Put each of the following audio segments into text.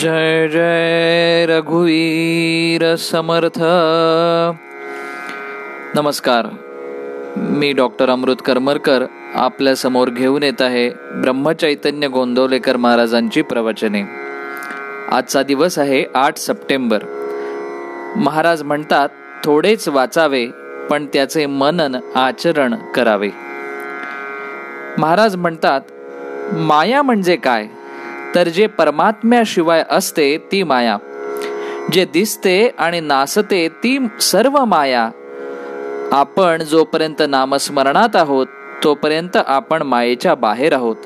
जय जय रघुवीर समर्थ। नमस्कार मी डॉक्टर अमृत करमरकर आपल्यासमोर घेऊन येत आहे ब्रह्मचैतन्य गोंदवलेकर महाराजांची प्रवचने. आजचा दिवस आहे आठ सप्टेंबर. महाराज म्हणतात थोडेच वाचावे पण त्याचे मनन आचरण करावे. महाराज म्हणतात माया म्हणजे काय? तर जे परमात्म्याशिवाय असते ती माया. जे दिसते आणि नासते ती सर्व माया. आपण जोपर्यंत नामस्मरणात आहोत तोपर्यंत आपण मायेच्या बाहेर आहोत.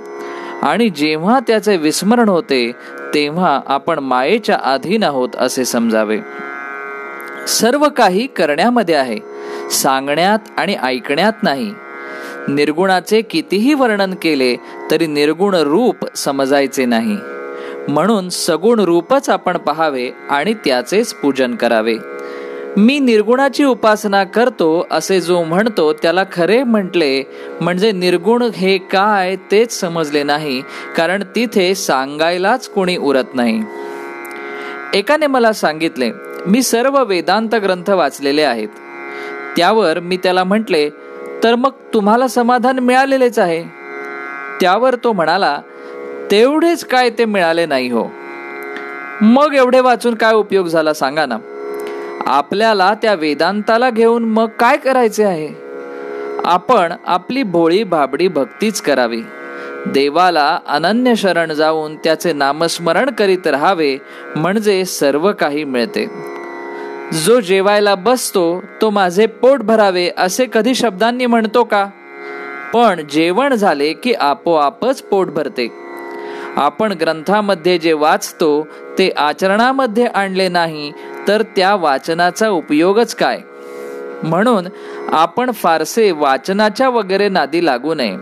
आणि जेव्हा त्याचे विस्मरण होते तेव्हा आपण मायेच्या अधीन आहोत असे समजावे. सर्व काही करण्यामध्ये आहे सांगण्यात आणि ऐकण्यात नाही. निर्गुणाचे कितीही वर्णन केले तरी निर्गुण रूप समजायचे नाही. म्हणून सगुण रूपच आपण पहावे आणि त्याचेच पूजन करावे. मी निर्गुणाची उपासना करतो असे जो म्हणतो त्याला खरे म्हटले म्हणजे निर्गुण हे काय तेच समजले नाही कारण तिथे सांगायलाच कोणी उरत नाही. एकाने मला सांगितले मी सर्व वेदांत ग्रंथ वाचलेले आहेत. त्यावर मी त्याला म्हटले तर मग तुम्हाला समाधान मिळालेलेच आहे. त्यावर तो म्हणाला तेवढेच काय ते मिळाले नाही हो. मग एवढे वाचून काय उपयोग झाला सांगा ना. आपल्याला त्या वेदांताला घेऊन मग काय करायचे आहे? आपण आपली भोळी भाबडी भक्तीच करावी. देवाला अनन्य शरण जाऊन त्याचे नामस्मरण करीत राहावे म्हणजे सर्व काही मिळते. जो जेवायला बसतो तो माझे पोट भरावे असे कधी शब्दांनी म्हणतो का? पण जेवण झाले की आपोआपच पोट भरते. आपण ग्रंथामध्ये जे वाचतो ते आचरणामध्ये आणले नाही तर त्या वाचनाचा उपयोगच काय? म्हणून आपण फारसे वाचनाच्या वगैरे नादी लागू नये.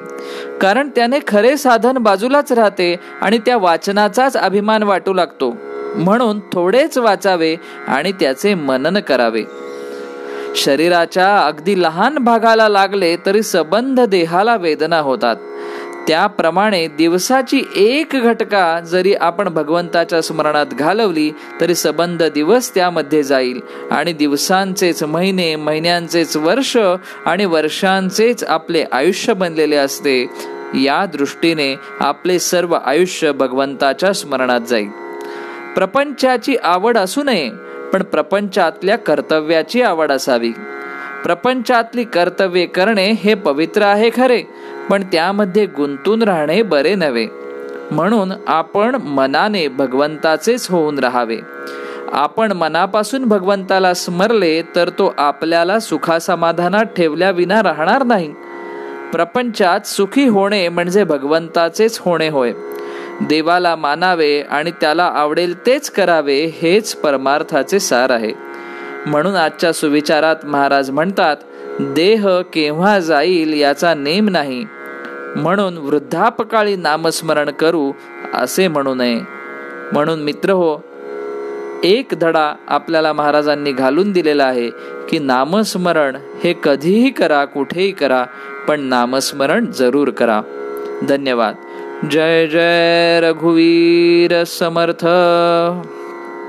कारण त्याने खरे साधन बाजूलाच राहते आणि त्या वाचनाचाच अभिमान वाटू लागतो. म्हणून थोडेच वाचावे आणि त्याचे मनन करावे. शरीराच्या अगदी लहान भागाला लागले तरी सबंध देहाला वेदना होतात. त्याप्रमाणे दिवसाची एक घटका जरी आपण भगवंताच्या स्मरणात घालवली तरी सबंध दिवस त्यामध्ये जाईल आणि दिवसांचेच महिने महिन्यांचेच वर्ष आणि वर्षांचेच आपले आयुष्य बनलेले असते. या दृष्टीने आपले सर्व आयुष्य भगवंताच्या स्मरणात जाईल. प्रपंचाची आवड असू नये पण प्रपंचातल्या कर्तव्याची आवड असावी. प्रपंचातली कर्तव्ये करणे हे पवित्र आहे खरे पण त्यामध्ये गुंतून राहणे बरे नव्हे. म्हणून आपण मनाने भगवंताचेच होऊन राहावे. आपण मनापासून भगवंताला स्मरले तर तो आपल्याला सुखासमाधानात ठेवल्याविना राहणार नाही. प्रपंचात सुखी होणे म्हणजे भगवंताचेच होणे होय. देवाला मानावे आणि त्याला आवडेल तेच करावे हेच परमार्थाचे सार आहे. म्हणून आजच्या सुविचारात महाराज म्हणतात देह केव्हा जाईल याचा नेम नाही. म्हणून वृद्धापकाळी नामस्मरण करू असे म्हणू नये. म्हणून मित्र हो एक धडा आपल्याला महाराजांनी घालून दिलेला आहे की नामस्मरण हे कधीही करा कुठेही करा पण नामस्मरण जरूर करा. धन्यवाद. जय जय रघुवीर समर्थ।